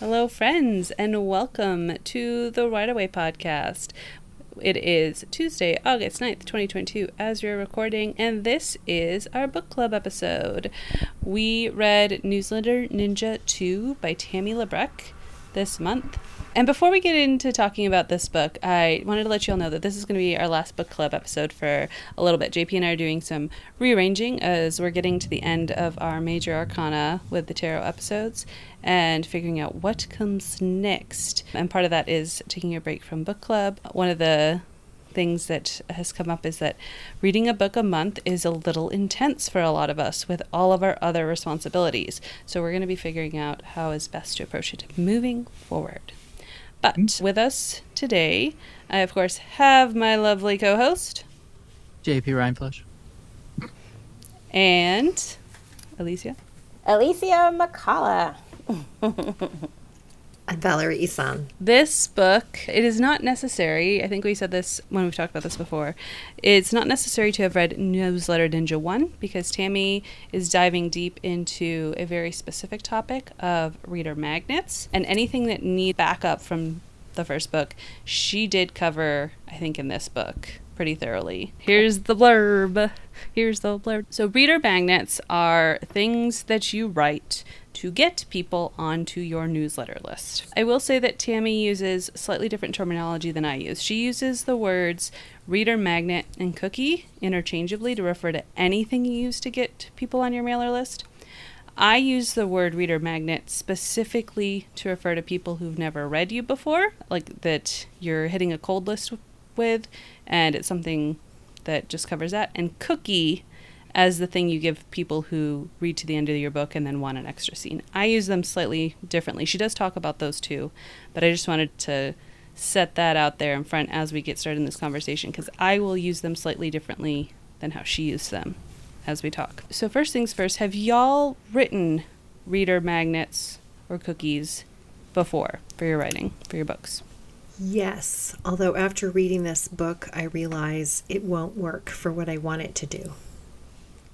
Hello, friends, and welcome to the Right Away podcast. It is Tuesday, August 9th, 2022, as we're recording, and this is our book club episode. We read Newsletter Ninja 2 by Tammi Labrecque this month. And before we get into talking about this book, I wanted to let you all know that this is going to be our last book club episode for a little bit. JP and I are doing some rearranging as we're getting to the end of our major arcana with the tarot episodes and figuring out what comes next. And part of that is taking a break from book club. One of the things that has come up is that reading a book a month is a little intense for a lot of us with all of our other responsibilities. So we're going to be figuring out how is best to approach it moving forward. But hmm? with us today, I of course have my lovely co-host JP Rhineflush. and Alicia. Alicia McCullough. Valerie Isan. This book, it is not necessary. I think we said this when we've talked about this before. It's not necessary to have read Newsletter Ninja 1 because Tammi is diving deep into a very specific topic of reader magnets and anything that needs backup from the first book. She did cover, I think, in this book pretty thoroughly. Here's the blurb. Here's the blurb. So, reader magnets are things that you write to get people onto your newsletter list. I will say that Tammy uses slightly different terminology than I use. She uses the words reader magnet and cookie interchangeably to refer to anything you use to get people on your mailer list. I use the word reader magnet specifically to refer to people who've never read you before, like that you're hitting a cold list with, and it's something that just covers that. And cookie as the thing you give people who read to the end of your book and then want an extra scene. I use them slightly differently. She does talk about those too, but I just wanted to set that out there in front as we get started in this conversation because I will use them slightly differently than how she used them as we talk. So, first things first, have y'all written reader magnets or cookies before for your writing, for your books? Yes, although after reading this book, I realize it won't work for what I want it to do.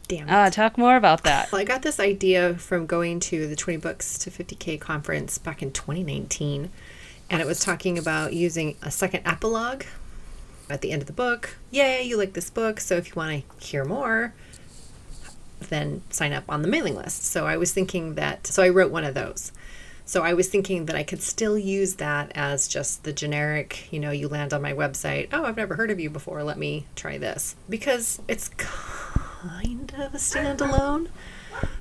Damn it. Uh, talk more about that. Well, I got this idea from going to the 20 Books to 50K conference back in 2019. And it was talking about using a second epilogue at the end of the book. Yay, you like this book. So if you want to hear more, then sign up on the mailing list. So I was thinking that, so I wrote one of those. So I was thinking that I could still use that as just the generic, you know, you land on my website. Oh, I've never heard of you before. Let me try this. Because it's kind of a standalone,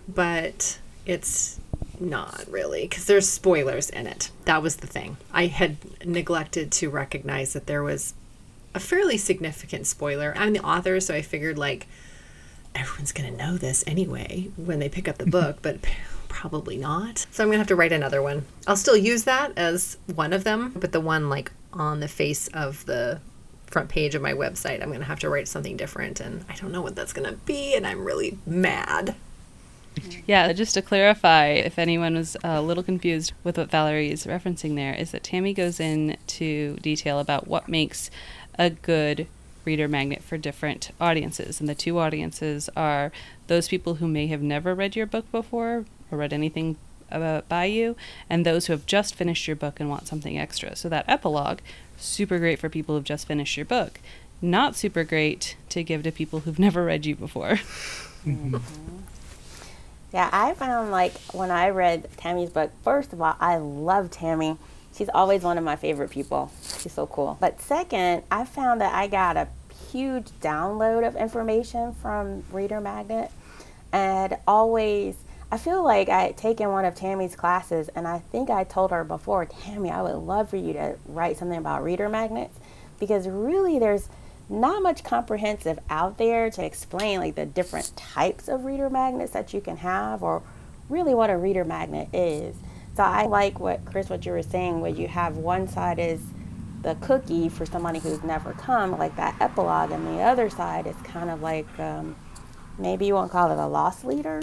but it's not really because there's spoilers in it. That was the thing. I had neglected to recognize that there was a fairly significant spoiler. I'm the author, so I figured like everyone's going to know this anyway when they pick up the book, but probably not. So I'm going to have to write another one. I'll still use that as one of them, but the one like on the face of the front page of my website, I'm going to have to write something different and I don't know what that's going to be and I'm really mad. Yeah, just to clarify, if anyone was a little confused with what Valerie is referencing there, is that Tammi goes into detail about what makes a good reader magnet for different audiences. And the two audiences are those people who may have never read your book before or read anything about by you, and those who have just finished your book and want something extra. So that epilogue, super great for people who've just finished your book. Not super great to give to people who've never read you before. Mm-hmm. Yeah, I found like when I read Tammi's book, first of all, I love Tammy. She's always one of my favorite people. She's so cool. But second, I found that I got a huge download of information from Reader Magnet and always I feel like I had taken one of Tammi's classes and I think I told her before, Tammy, I would love for you to write something about reader magnets because really there's not much comprehensive out there to explain like the different types of reader magnets that you can have or really what a reader magnet is. So I like what Chris what you were saying where you have one side is the cookie for somebody who's never come, like that epilogue, and the other side is kind of like um, maybe you won't call it a loss leader.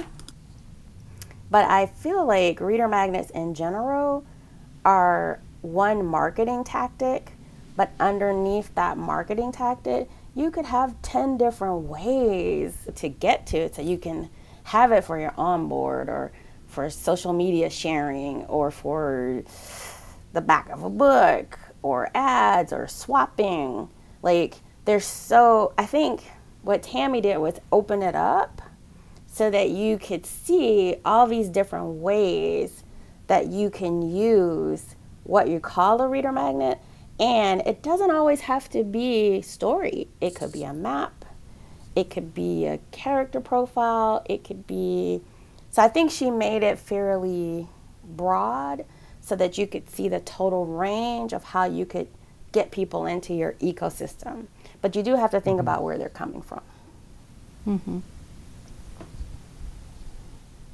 But I feel like reader magnets in general are one marketing tactic, but underneath that marketing tactic, you could have 10 different ways to get to it. So you can have it for your onboard or for social media sharing or for the back of a book or ads or swapping. Like, there's so, I think what Tammi did was open it up so that you could see all these different ways that you can use what you call a reader magnet. And it doesn't always have to be story, it could be a map, it could be a character profile, it could be. So I think she made it fairly broad so that you could see the total range of how you could get people into your ecosystem. But you do have to think about where they're coming from. Mm-hmm.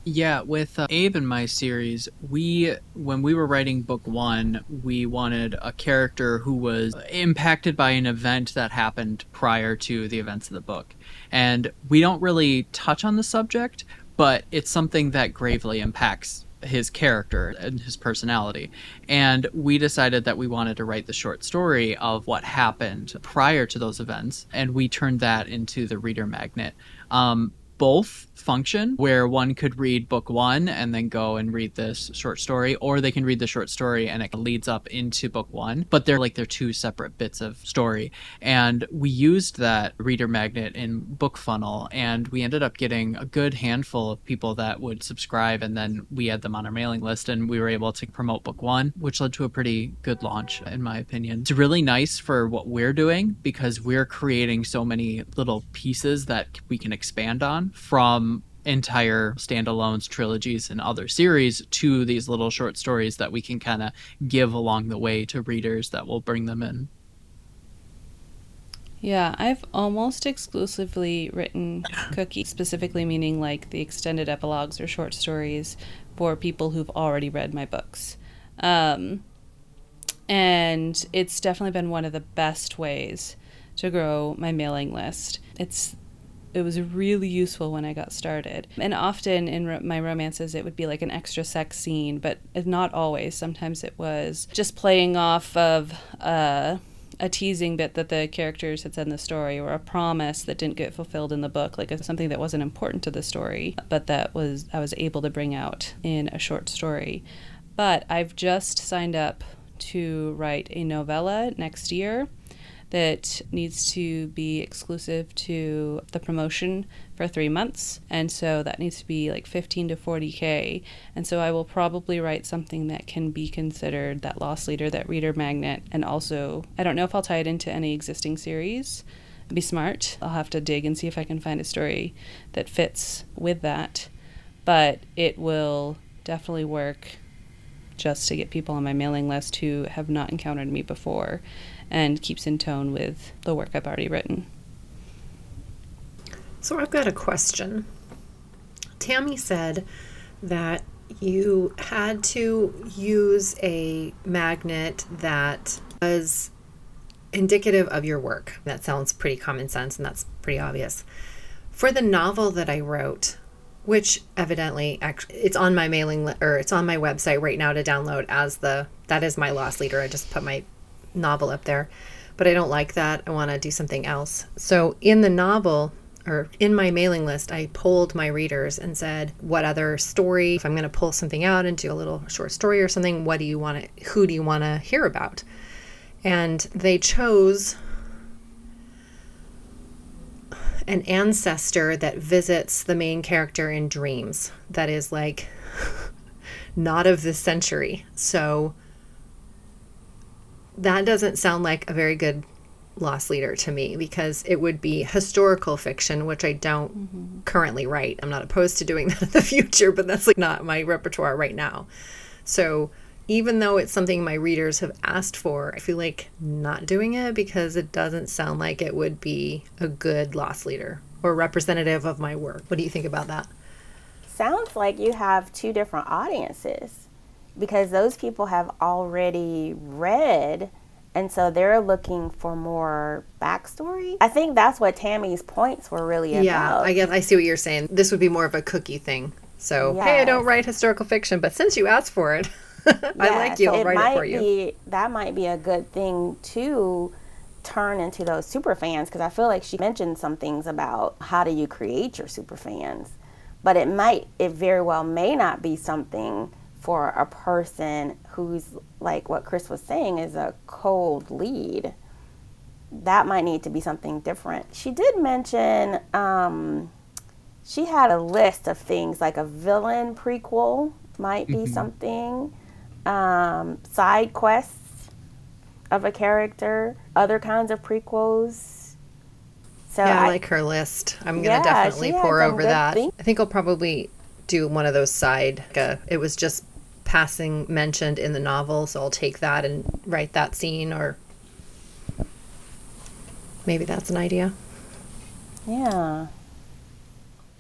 Yeah, with uh, Abe and my series, we when we were writing book 1, we wanted a character who was impacted by an event that happened prior to the events of the book. And we don't really touch on the subject, but it's something that gravely impacts his character and his personality. And we decided that we wanted to write the short story of what happened prior to those events, and we turned that into the reader magnet. Um, both function where one could read book one and then go and read this short story or they can read the short story and it leads up into book one but they're like they're two separate bits of story. And we used that reader magnet in BookFunnel and we ended up getting a good handful of people that would subscribe and then we had them on our mailing list and we were able to promote book one which led to a pretty good launch in my opinion. It's really nice for what we're doing because we're creating so many little pieces that we can expand on from entire standalones, trilogies, and other series to these little short stories that we can kind of give along the way to readers that will bring them in. Yeah, I've almost exclusively written cookie, specifically meaning like the extended epilogues or short stories for people who've already read my books. Um, and it's definitely been one of the best ways to grow my mailing list. It's it was really useful when I got started. And often in my romances, it would be like an extra sex scene, but not always. Sometimes it was just playing off of uh, a teasing bit that the characters had said in the story, or a promise that didn't get fulfilled in the book, like something that wasn't important to the story, but that was I was able to bring out in a short story. But I've just signed up to write a novella next year that needs to be exclusive to the promotion for three months. And so that needs to be like 15 to 40K. And so I will probably write something that can be considered that loss leader, that reader magnet. And also, I don't know if I'll tie it into any existing series. Be smart. I'll have to dig and see if I can find a story that fits with that. But it will definitely work just to get people on my mailing list who have not encountered me before and keeps in tone with the work I've already written. So I've got a question. Tammi said that you had to use a magnet that was indicative of your work. That sounds pretty common sense and that's pretty obvious. For the novel that I wrote, which evidently it's on my mailing li- or it's on my website right now to download as the that is my loss leader. I just put my novel up there, but I don't like that. I want to do something else. So in the novel, or in my mailing list, I polled my readers and said, what other story, if I'm going to pull something out and do a little short story or something, what do you want to, who do you want to hear about? And they chose an ancestor that visits the main character in dreams. That is like not of this century. So that doesn't sound like a very good loss leader to me because it would be historical fiction, which I don't mm-hmm. currently write. I'm not opposed to doing that in the future, but that's like not my repertoire right now. So even though it's something my readers have asked for, I feel like not doing it because it doesn't sound like it would be a good loss leader or representative of my work. What do you think about that? Sounds like you have two different audiences because those people have already read and so they're looking for more backstory. I think that's what Tammi's points were really about. Yeah, I guess I see what you're saying. This would be more of a cookie thing. So, yes. hey, I don't write historical fiction, but since you asked for it, I like you. So I'll write it for you. Be, that might be a good thing to turn into those super fans because I feel like she mentioned some things about how do you create your super fans but it might, it very well may not be something for a person who's like what Chris was saying is a cold lead. That might need to be something different. She did mention um, she had a list of things like a villain prequel might be mm-hmm. something, um, side quests of a character, other kinds of prequels. So yeah, I, I like her list. I'm gonna yeah, definitely pour over that. Thing. I think I'll probably do one of those side. Uh, it was just passing mentioned in the novel, so I'll take that and write that scene, or maybe that's an idea. Yeah.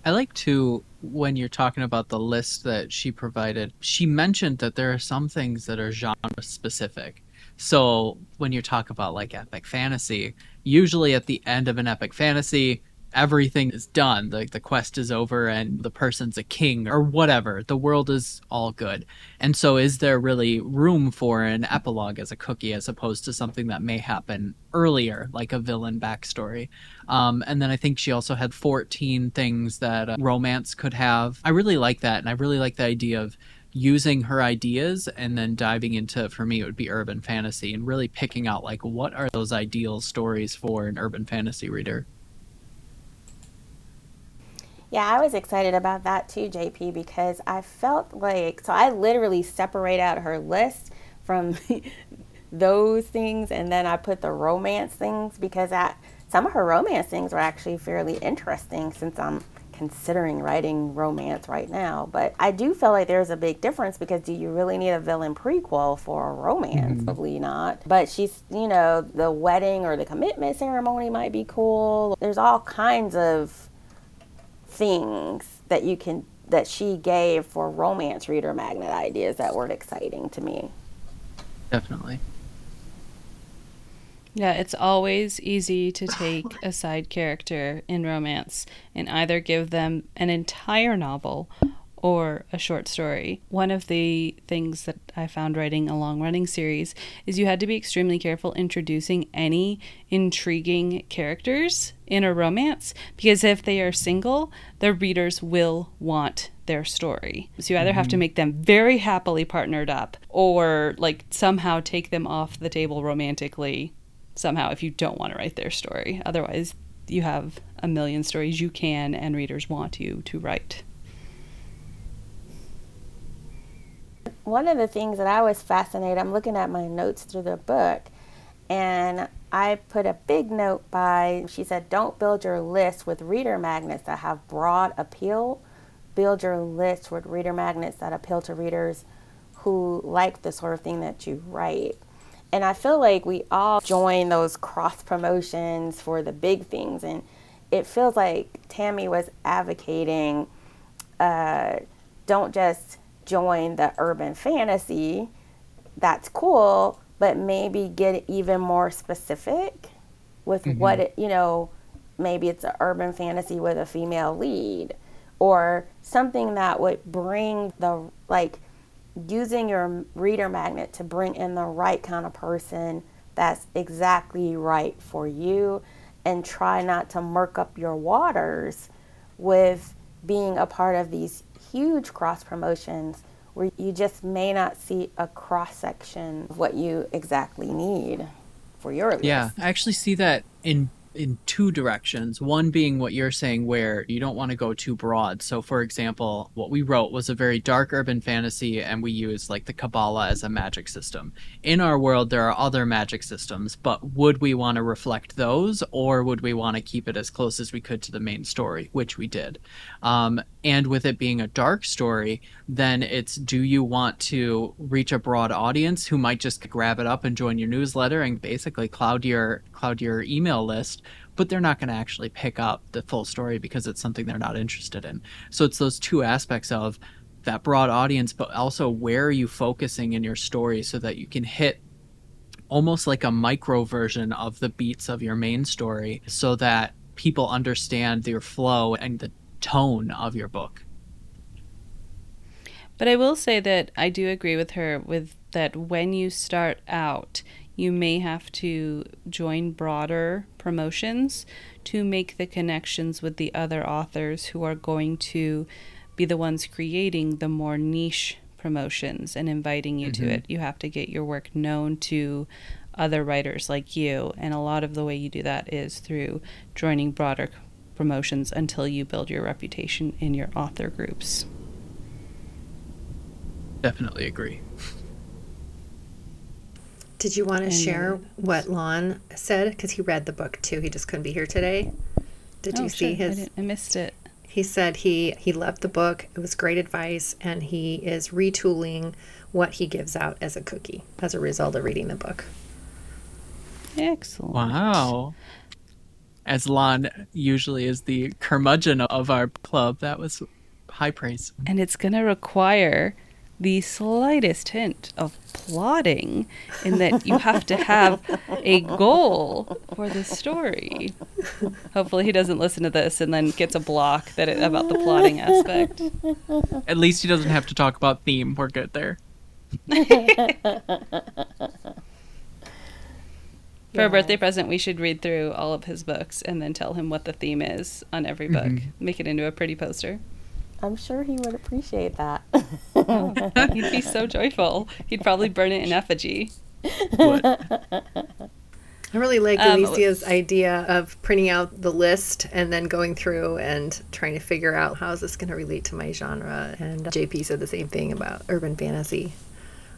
I like to when you're talking about the list that she provided, she mentioned that there are some things that are genre specific. So when you talk about like epic fantasy, usually at the end of an epic fantasy, everything is done. The, the quest is over and the person's a king or whatever. The world is all good. And so, is there really room for an epilogue as a cookie as opposed to something that may happen earlier, like a villain backstory? Um, and then I think she also had 14 things that romance could have. I really like that. And I really like the idea of using her ideas and then diving into for me it would be urban fantasy and really picking out like what are those ideal stories for an urban fantasy reader yeah, I was excited about that too, JP, because I felt like so I literally separate out her list from those things and then I put the romance things because I, some of her romance things were actually fairly interesting since I'm considering writing romance right now. But I do feel like there's a big difference because do you really need a villain prequel for a romance? Mm-hmm. Probably not. But she's, you know, the wedding or the commitment ceremony might be cool. There's all kinds of things that you can that she gave for romance reader magnet ideas that were exciting to me. Definitely. Yeah, it's always easy to take a side character in romance and either give them an entire novel or a short story. One of the things that I found writing a long running series is you had to be extremely careful introducing any intriguing characters in a romance because if they are single, the readers will want their story. So you either have to mm-hmm. make them very happily partnered up or like somehow take them off the table romantically somehow if you don't want to write their story. Otherwise, you have a million stories you can and readers want you to write. One of the things that I was fascinated, I'm looking at my notes through the book, and I put a big note by, she said, don't build your list with reader magnets that have broad appeal. Build your list with reader magnets that appeal to readers who like the sort of thing that you write. And I feel like we all join those cross promotions for the big things. And it feels like Tammi was advocating uh, don't just join the urban fantasy, that's cool, but maybe get even more specific with mm-hmm. what it, you know, maybe it's an urban fantasy with a female lead or something that would bring the like using your reader magnet to bring in the right kind of person that's exactly right for you and try not to murk up your waters with being a part of these huge cross promotions where you just may not see a cross section of what you exactly need for your list. Yeah, I actually see that in in two directions. One being what you're saying, where you don't want to go too broad. So, for example, what we wrote was a very dark urban fantasy, and we used like the Kabbalah as a magic system. In our world, there are other magic systems, but would we want to reflect those, or would we want to keep it as close as we could to the main story, which we did? Um, and with it being a dark story, then it's do you want to reach a broad audience who might just grab it up and join your newsletter and basically cloud your cloud your email list but they're not going to actually pick up the full story because it's something they're not interested in. So it's those two aspects of that broad audience, but also where are you focusing in your story so that you can hit almost like a micro version of the beats of your main story so that people understand your flow and the tone of your book. But I will say that I do agree with her with that when you start out, you may have to join broader promotions to make the connections with the other authors who are going to be the ones creating the more niche promotions and inviting you Mhm. to it. You have to get your work known to other writers like you. And a lot of the way you do that is through joining broader promotions until you build your reputation in your author groups. Definitely agree. Did you want to And, share what Lon said? Because he read the book too. He just couldn't be here today. Did Oh, you see sure. His? didn't- I missed it. He said he he loved the book. It was great advice, and he is retooling what he gives out as a cookie as a result of reading the book. Excellent. Wow. As Lon usually is the curmudgeon of our club, that was high praise. And it's going to require the slightest hint of plotting in that you have to have a goal for the story. Hopefully he doesn't listen to this and then gets a block that it, about the plotting aspect. At least he doesn't have to talk about theme. We're good there. For a birthday present, we should read through all of his books and then tell him what the theme is on every book. Mhm. Make it into a pretty poster. I'm sure he would appreciate that. He'd be so joyful. He'd probably burn it in effigy. What? I really like Um, Alicia's idea of printing out the list and then going through and trying to figure out how is this going to relate to my genre. And JP said the same thing about urban fantasy.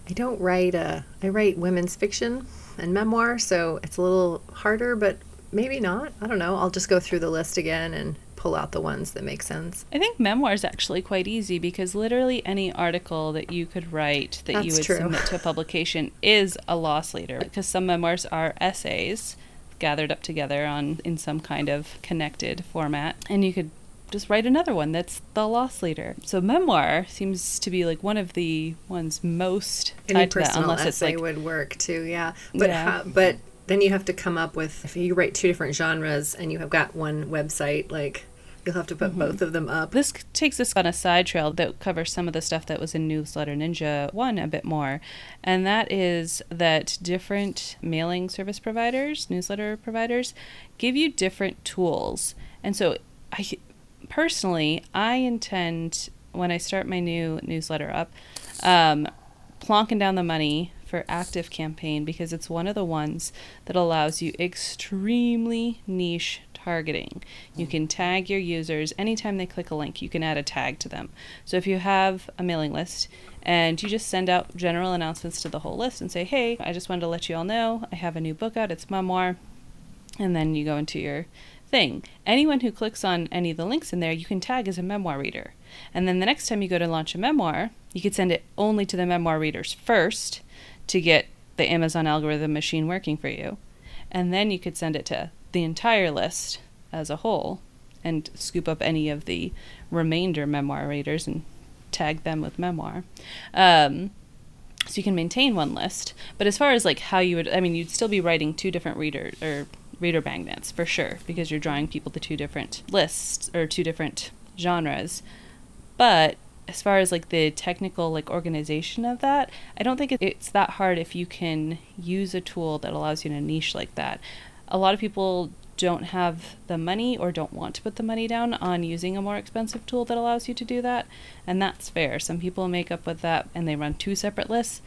I don't write uh, I write women's fiction and memoir, so it's a little harder, but maybe not. I don't know. I'll just go through the list again and pull out the ones that make sense. I think memoir is actually quite easy because literally any article that you could write that you would true. submit to a publication is a loss leader because some memoirs are essays gathered up together on in some kind of connected format and you could just write another one that's the loss leader. So memoir seems to be like one of the ones most Any tied to that personal unless it's essay like would work too, yeah. But Yeah. How, but then you have to come up with if you write two different genres and you have got one website, like you'll have to put Mm-hmm. both of them up. This takes us on a side trail that covers some of the stuff that was in Newsletter Ninja 1 a bit more. And that is that different mailing service providers, newsletter providers, give you different tools. And so I personally, I intend when I start my new newsletter up, um, plonking down the money for ActiveCampaign because it's one of the ones that allows you extremely niche targeting. You can tag your users anytime they click a link, you can add a tag to them. So if you have a mailing list and you just send out general announcements to the whole list and say, "Hey, I just wanted to let you all know I have a new book out. It's memoir." And then you go into your thing. Anyone who clicks on any of the links in there, you can tag as a memoir reader. And then the next time you go to launch a memoir, you could send it only to the memoir readers first to get the Amazon algorithm machine working for you. And then you could send it to the entire list as a whole and scoop up any of the remainder memoir readers and tag them with memoir. Um, so you can maintain one list. But as far as like how you would, I mean, you'd still be writing two different reader or reader magnets for sure because you're drawing people to two different lists or two different genres. But as far as like the technical like organization of that, I don't think it's that hard if you can use a tool that allows you to niche like that. A lot of people don't have the money or don't want to put the money down on using a more expensive tool that allows you to do that, and that's fair. Some people make up with that and they run two separate lists.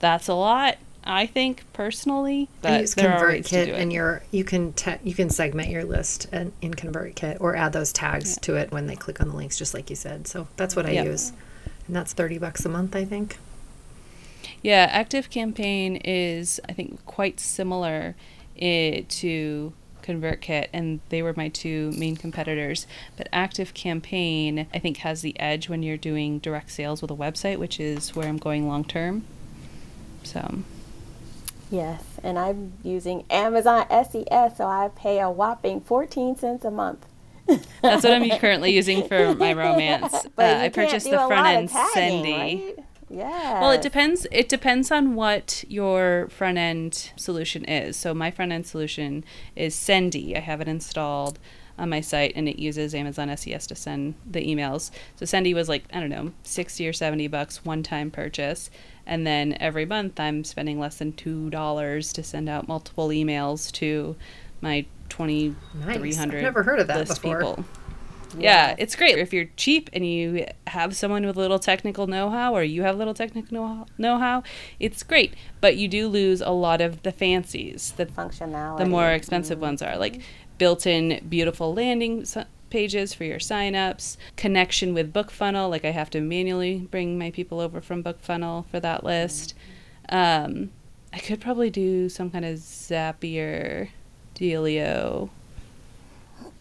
That's a lot, I think personally, I use there are ways to ConvertKit, it. and your you can te- you can segment your list and, in ConvertKit or add those tags to it when they click on the links, just like you said. So that's what I Yep. use, and that's thirty bucks a month, I think. Yeah, ActiveCampaign is, I think, quite similar eh, to ConvertKit, and they were my two main competitors. But ActiveCampaign, I think, has the edge when you're doing direct sales with a website, which is where I'm going long term. So, Yes, and I'm using Amazon SES, so I pay a whopping 14 cents a month. that's what I'm currently using for my romance. Uh, I purchased the front end tagging, Sendy. right? Yeah. Well, it depends. It depends on what your front end solution is. So my front end solution is Sendy. I have it installed on my site, and it uses Amazon SES to send the emails. So Sendy was like I don't know, sixty or seventy bucks one time purchase, and then every month I'm spending less than two dollars to send out multiple emails to my 2,300 Nice. I've never heard of that list before. people. Yeah, Yes. it's great if you're cheap and you have someone with a little technical know-how or you have a little technical know- know-how. It's great, but you do lose a lot of the fancies that Functionality. the more expensive mm-hmm. ones are, like built-in beautiful landing pages for your signups, connection with BookFunnel. Like I have to manually bring my people over from BookFunnel for that list. Um, I could probably do some kind of Zapier dealio.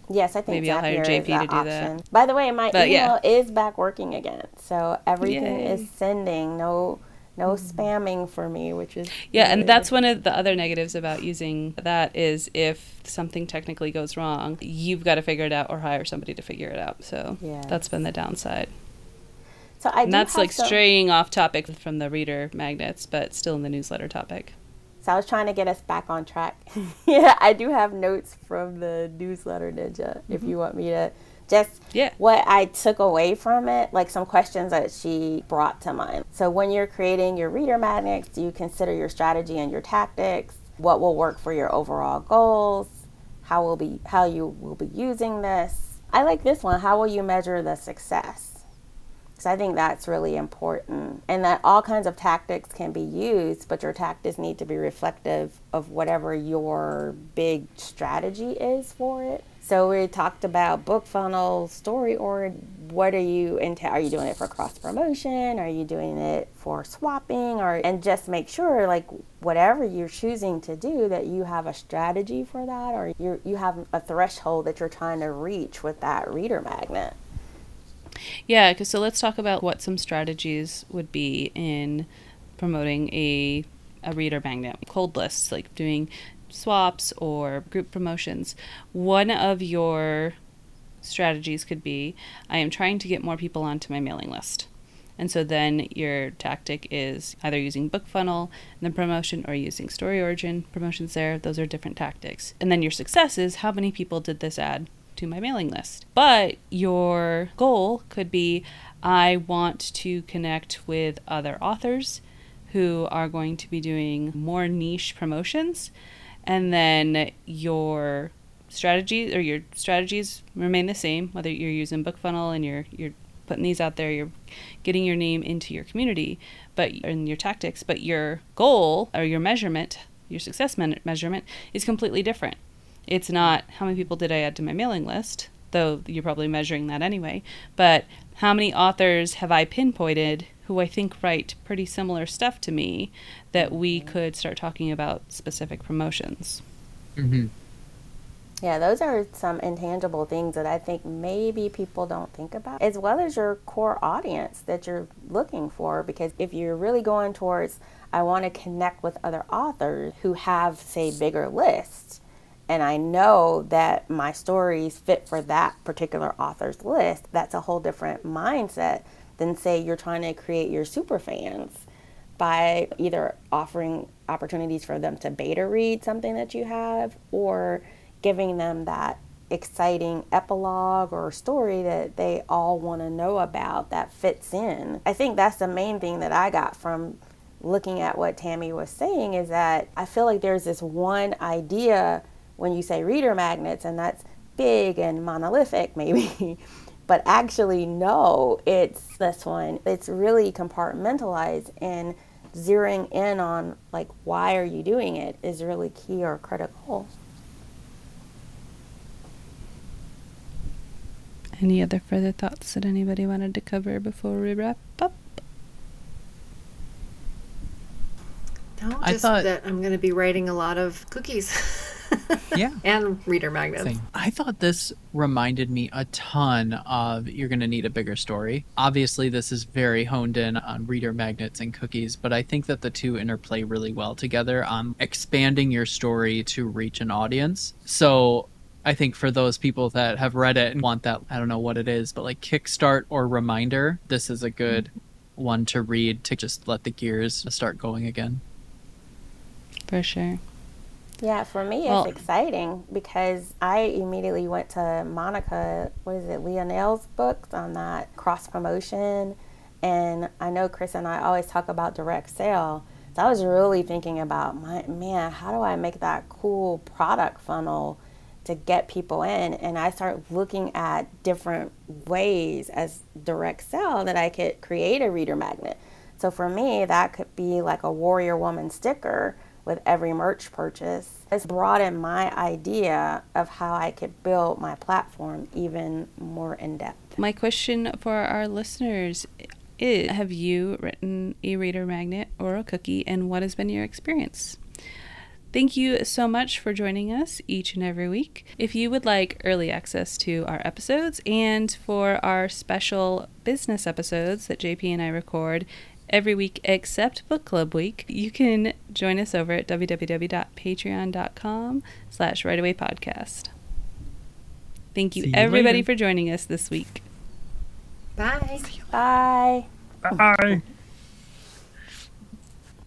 Yes, I think Maybe I'll hire Zapier JP is that to do that. option. By the way, my But, yeah. email is back working again, so everything Yay. is sending. No, no spamming for me, which is Yeah, and that's one of the other negatives about using that is if something technically goes wrong, you've got to figure it out or hire somebody to figure it out. So Yes. that's been the downside. So I And that's like some- straying off topic from the reader magnets, but still in the newsletter topic. So I was trying to get us back on track. yeah, I do have notes from the newsletter ninja. If mm-hmm. you want me to just. Yeah. what I took away from it, like some questions that she brought to mind. So when you're creating your reader magnets, do you consider your strategy and your tactics? What will work for your overall goals? How will be how you will be using this? I like this one. How will you measure the success? So I think that's really important. And that all kinds of tactics can be used, but your tactics need to be reflective of whatever your big strategy is for it. So we talked about BookFunnel, story or what are you into are you doing it for cross promotion? Are you doing it for swapping or and just make sure like whatever you're choosing to do that you have a strategy for that or you you have a threshold that you're trying to reach with that reader magnet. Yeah, so let's talk about what some strategies would be in promoting a a reader magnet. Cold lists, like doing swaps or group promotions. One of your strategies could be I am trying to get more people onto my mailing list. And so then your tactic is either using BookFunnel and the promotion or using Story Origin promotions there. Those are different tactics. And then your success is how many people did this add to my mailing list. But your goal could be I want to connect with other authors who are going to be doing more niche promotions. And then your strategies or your strategies remain the same, whether you're using BookFunnel and you're you're putting these out there, you're getting your name into your community, but in your tactics, but your goal or your measurement, your success men- measurement is completely different. It's not how many people did I add to my mailing list, though you're probably measuring that anyway, but how many authors have I pinpointed who I think write pretty similar stuff to me that we could start talking about specific promotions. hmm Yeah, those are some intangible things that I think maybe people don't think about, as well as your core audience that you're looking for. Because if you're really going towards, I want to connect with other authors who have, say, bigger lists, and I know that my stories fit for that particular author's list, that's a whole different mindset than, say, you're trying to create your super fans by either offering opportunities for them to beta read something that you have or giving them that exciting epilogue or story that they all want to know about that fits in. I think that's the main thing that I got from looking at what Tammi was saying is that I feel like there's this one idea when you say reader magnets and that's big and monolithic maybe. But actually no, it's this one. It's really compartmentalized and zeroing in on like why are you doing it is really key or critical. Any other further thoughts that anybody wanted to cover before we wrap up? No, I thought- that I'm going to be writing a lot of cookies. Yeah. and reader magnets. thing. I thought this reminded me a ton of You're Gonna Need a Bigger Story. Obviously, this is very honed in on reader magnets and cookies, but I think that the two interplay really well together on expanding your story to reach an audience. So I think for those people that have read it and want that, I don't know what it is, but like kickstart or reminder, this is a good one to read to just let the gears start going again. For sure. Yeah, for me, it's Well- exciting because I immediately went to Monica, what is it, Leonelle's books on that cross promotion. And I know Chris and I always talk about direct sale. So I was really thinking about, my, man, how do I make that cool product funnel to get people in and I start looking at different ways as direct sell that I could create a reader magnet. So for me, that could be like a warrior woman sticker with every merch purchase. It's broadened my idea of how I could build my platform even more in depth. My question for our listeners is Have you written a reader magnet or a cookie, and what has been your experience? Thank you so much for joining us each and every week. If you would like early access to our episodes and for our special business episodes that JP and I record every week except book club week, you can join us over at www.patreon.com slash podcast. Thank you, you everybody later. for joining us this week. Bye. Bye. Bye.